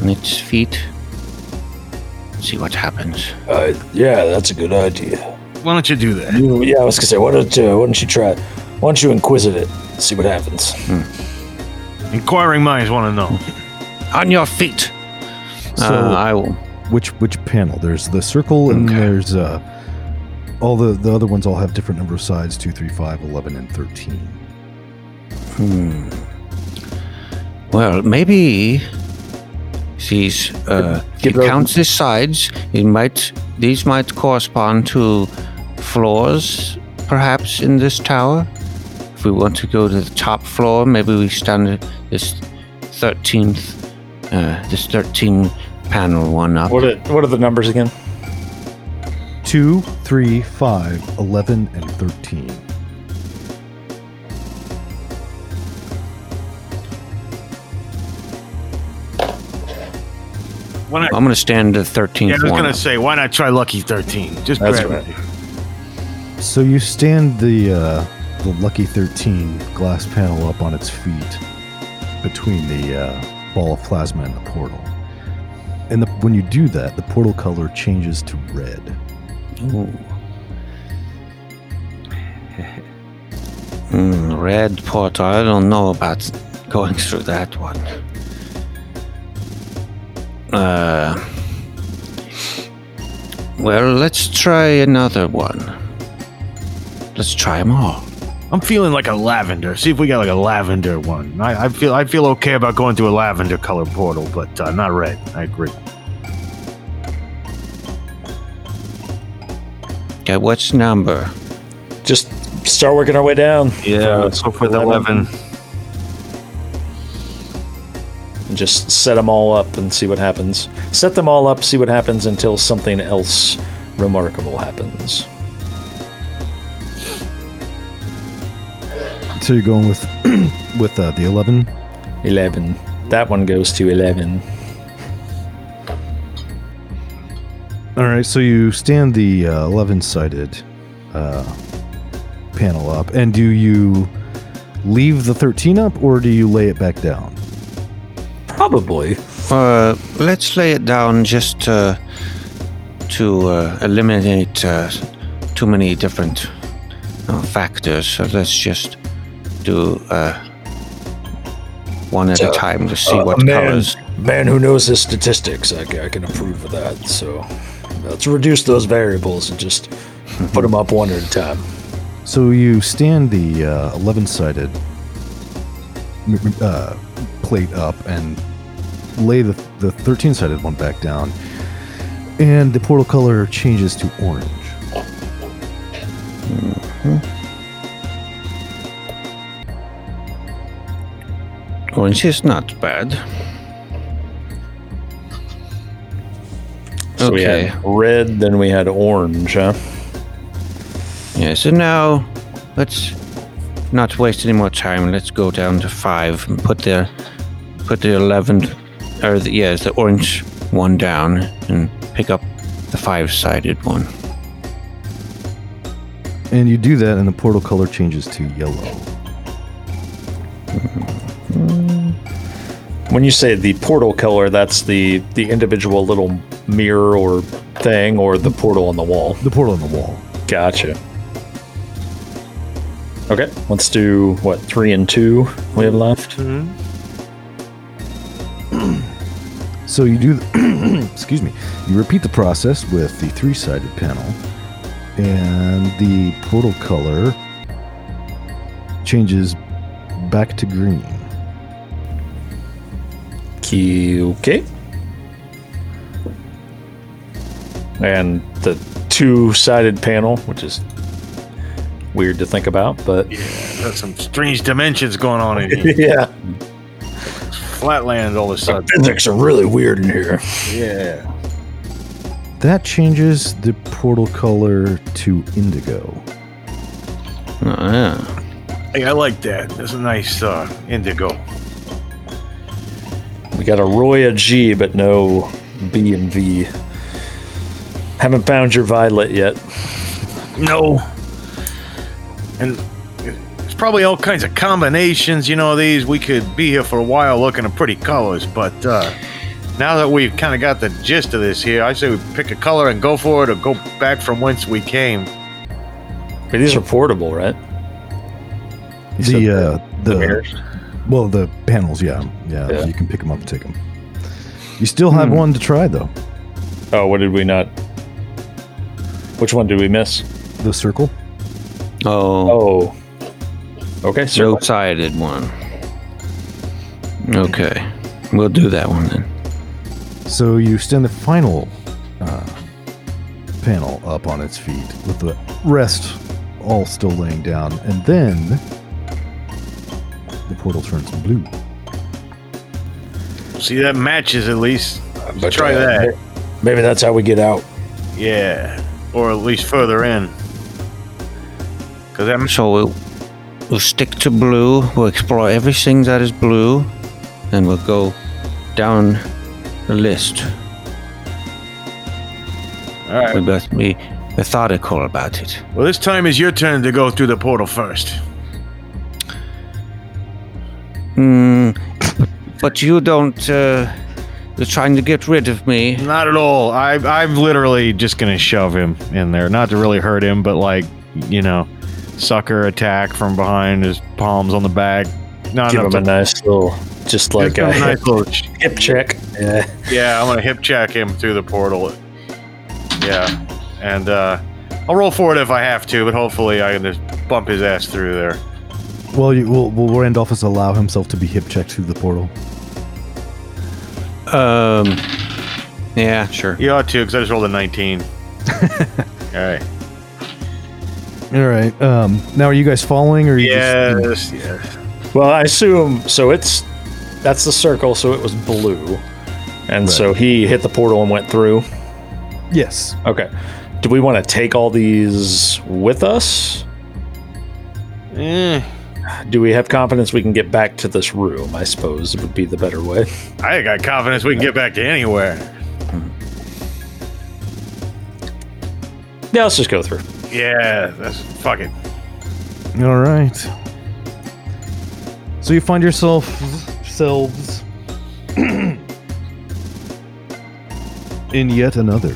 on its feet? See what happens. uh, yeah, that's a good idea. Why don't you do that? You, yeah, I was gonna say, why don't uh, why don't you try? Why don't you inquisit it? See what happens. Inquiring minds want to know. On your feet. So uh, I will. which which panel? There's the circle and Okay. there's uh all the the other ones all have different number of sides 2 3 5 11 and 13 Hmm. Well, maybe these uh, Get he counts the sides. It might these might correspond to floors, perhaps in this tower. If we want to go to the top floor, maybe we stand at this thirteenth, uh, this thirteen panel one up. What are, what are the numbers again? 2 3 5 11 and 13 Why not? I'm gonna stand the thirteenth Yeah, I was gonna say, why not try Lucky Thirteen? Just That's grab right. it. So you stand the uh, the Lucky 13 glass panel up on its feet between the uh, ball of plasma and the portal. And the, when you do that, the portal color changes to red. Hmm, red portal. I don't know about going through that one. Uh, well, let's try another one. Let's try them all. I'm feeling like a lavender. See if we got like a lavender one. I, I feel I feel okay about going through a lavender color portal, but uh, not red. I agree. Okay, what's number? Just start working our way down. Yeah, Uh, let's go for the 11. eleven. and just set them all up and see what happens. Set them all up, see what happens until something else remarkable happens. So you're going with with uh, the 11. 11. That one goes to 11. All right, so you stand the uh, 11 sided uh, panel up, and do you leave the 13 up or do you lay it back down? Probably. Uh, let's lay it down just uh, to uh, eliminate uh, too many different uh, factors, so let's just do uh, one at So, a time to see Uh, what a man, colors. man who knows his statistics, I, I can approve of that. So let's reduce those variables and just put them up one at a time. So you stand the uh, 11 sided uh, plate up and lay the, the 13 sided one back down, and the portal color changes to orange. Orange is not bad. So we Okay. had red, then we had orange, huh? Yeah, so now let's not waste any more time. Let's go down to five and put the put the eleven or the, yeah, the orange one down and pick up the five sided one. And you do that, and the portal color changes to yellow. When you say the portal color, that's the the individual little mirror or thing, or the portal on the wall. The portal on the wall. Gotcha. Okay, let's do what three and two we have left. Mm-hmm. So you do, excuse me, you repeat the process with the three sided panel, and the portal color changes back to green. Okay. And the two-sided panel, which is weird to think about, but Yeah, Got some strange dimensions going on in here. yeah, Flatland all of a sudden. physics are really weird in here. Yeah. That changes the portal color to indigo. Oh, yeah. Hey, I like that. That's a nice uh, indigo. We got a Roya G, but no B and V. Haven't found your violet yet. No. And it's probably all kinds of combinations, you know, these. We could be here for a while looking at pretty colors, but uh, now that we've kind of got the gist of this here, I say we pick a color and go for it or go back from whence we came. But these are portable, right? You said The uh, the, mirrors. well, the panels, yeah, yeah, Yeah. You can pick them up and take them. You still have Hmm. one to try though. Oh, what did we not? Which one did we miss? The circle. Oh, Oh. Okay, so no sided one. Okay. We'll do that one then. So you stand the final uh, panel up on its feet with the rest all still laying down, and then the portal turns blue. See, that matches at least. But, Try that. Maybe that's how we get out. Yeah. Or at least further in. Because that So we'll, we'll stick to blue. We'll explore everything that is blue, and we'll go down the list. All right. We must be methodical about it. Well, this time is your turn to go through the portal first. Hmm. but you don't. Uh, you're trying to get rid of me. Not at all. I, I'm literally just gonna shove him in there, not to really hurt him, but like, you know, sucker attack from behind his palms on the back. Not Give enough him a nice little, just like a a nice hip, little hip check. Yeah. Yeah, I'm gonna hip check him through the portal. Yeah, and uh, I'll roll for it if I have to, but hopefully I can just bump his ass through there. Well, you, will, will Randolphus allow himself to be hip checked through the portal? Um. Yeah, sure. You ought to, because I just rolled a 19. all right. All right. Um, now, are you guys following, or are you just, Yes. Yes. Well, I assume so. It's that's the circle, so it was blue, and so he hit the portal and went through. yes. Okay. Do we want to take all these with us? Eh, Do we have confidence we can get back to this room? I suppose it would be the better way. I got confidence we can get back to anywhere. Yeah, let's just go through. Yeah, that's fuck it. All right. So you find yourself selves in yet another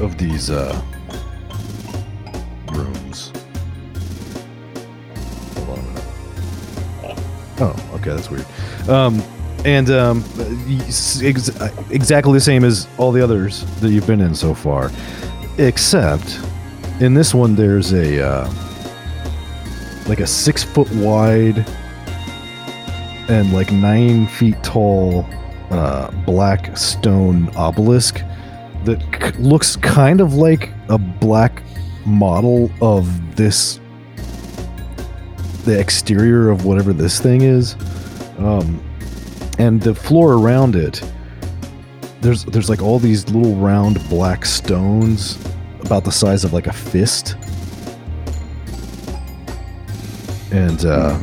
of these uh, rooms. Oh, okay, that's weird. Um, and um, ex- exactly the same as all the others that you've been in so far, except in this one there's a uh, like a six foot wide and like nine feet tall uh, black stone obelisk that k- looks kind of like a black model of this the exterior of whatever this thing is um, and the floor around it there's there's like all these little round black stones about the size of like a fist. And uh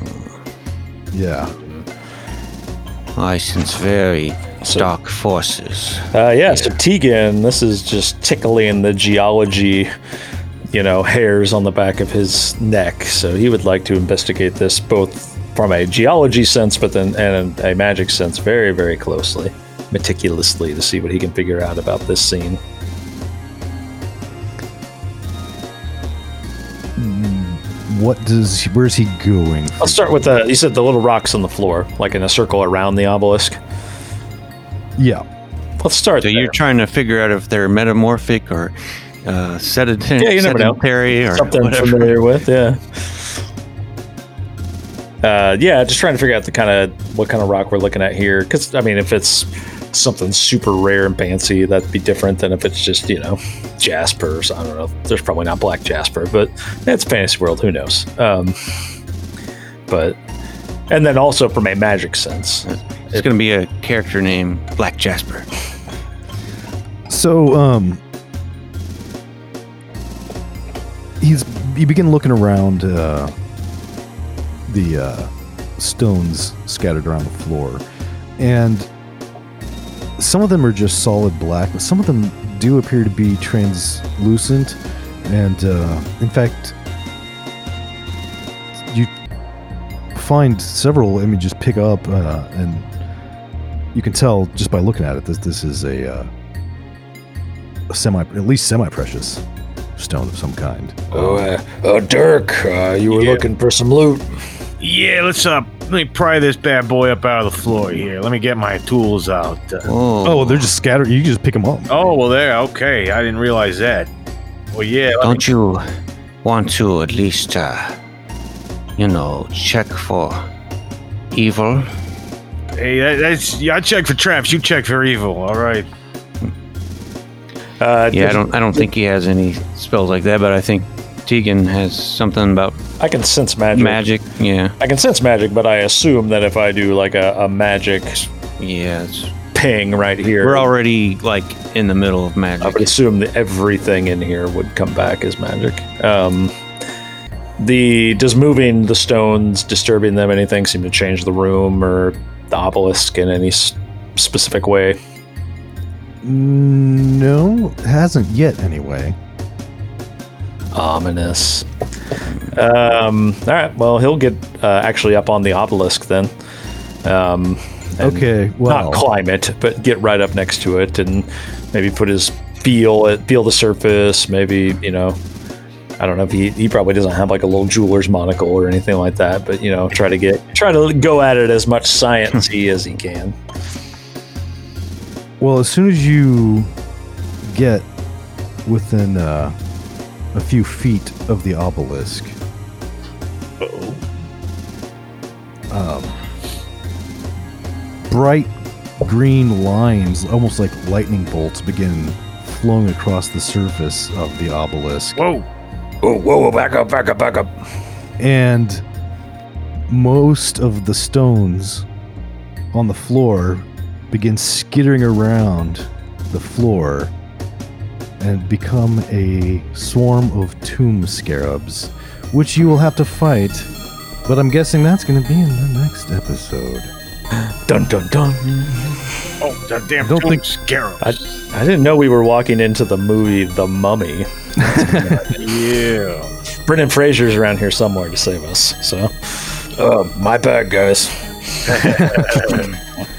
yeah. I sense very dark forces. Uh, yeah, so Tegan, this is just tickling the geology, you know, hairs on the back of his neck. So he would like to investigate this both from a geology sense, but then and a magic sense very, very closely, meticulously to see what he can figure out about this scene. Hmm. what does where's he going I'll start with the. You said the little rocks on the floor, like in a circle around the obelisk. yeah Let's start. So there. you're trying to figure out if they're metamorphic or uh, sedentary, Yeah, you never know. sedentary or something whatever. familiar with. Yeah. Uh, yeah, just trying to figure out the kind of what kind of rock we're looking at here. Because I mean, if it's something super rare and fancy, that'd be different than if it's just you know jasper. Or, so- I don't know. There's probably not black jasper, but it's fantasy world. Who knows? Um, but and then also from a magic sense, It's going to be a character named Black Jasper. So, um, he's you begin looking around uh, the uh, stones scattered around the floor, and some of them are just solid black, but some of them do appear to be translucent, and uh, in fact, you find several images pick up, uh, and you can tell just by looking at it that this is a uh, a semi, at least semi-precious stone of some kind. oh, uh, oh, Dirk, uh, you were Yeah. looking for some loot. Yeah, let's uh, let me pry this bad boy up out of the floor here. Let me get my tools out. Uh, Oh, Oh, they're just scattered. You can just pick them up. oh, well, there. Okay, I didn't realize that. Well, yeah. don't you want to at least, uh, you know, check for evil? Hey, that, that's yeah. I check for traps. You check for evil. All right. Uh, Yeah, I don't. I don't think he has any spells like that, but I think Tegan has something about I can sense magic. magic. Yeah, I can sense magic, but I assume that if I do like a, a magic yeah. It's, ping right here, we're already like in the middle of magic. I would assume that everything in here would come back as magic. Um, the does moving the stones, disturbing them, anything seem to change the room or the obelisk in any s- specific way? No, hasn't yet. Anyway, Ominous. Um, all right. Well, he'll get uh, actually up on the obelisk then. Um, okay. Well, not climb it, but get right up next to it and maybe put his feel it, feel the surface. Maybe you know, I don't know if he he probably doesn't have like a little jeweler's monocle or anything like that, but you know, try to get try to go at it as much sciencey as he can. Well, as soon as you get within uh, a few feet of the obelisk, um, bright green lines, almost like lightning bolts, begin flowing across the surface of the obelisk. Whoa. Whoa, whoa, whoa! Back up, back up, back up! and most of the stones on the floor begin skittering around the floor and become a swarm of tomb scarabs, which you will have to fight. But I'm guessing that's going to be in the next episode. Dun dun dun! Oh, that damn Don't don't think- scarab. I, I didn't know we were walking into the movie The Mummy. yeah. Brendan Fraser's around here somewhere to save us. So, uh, my bad, guys.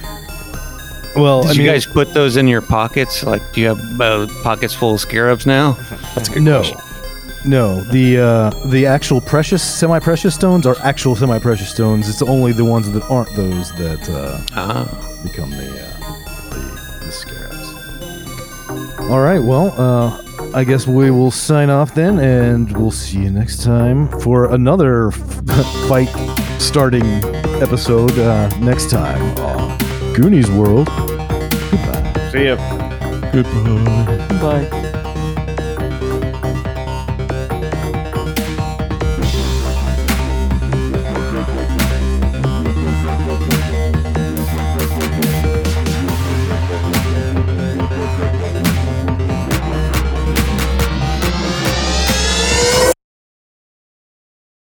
Well, Did I you mean, guys put those in your pockets? Like, do you have uh, pockets full of scarabs now? That's a good no. question. No, the uh, the actual precious, semi-precious stones are actual semi-precious stones. It's only the ones that aren't those that uh, Ah. become the uh, the, the scarabs. All right, well, uh, I guess we will sign off then, and we'll see you next time for another fight starting episode uh, next time on Goonies World. Goodbye. See ya. Goodbye. Bye.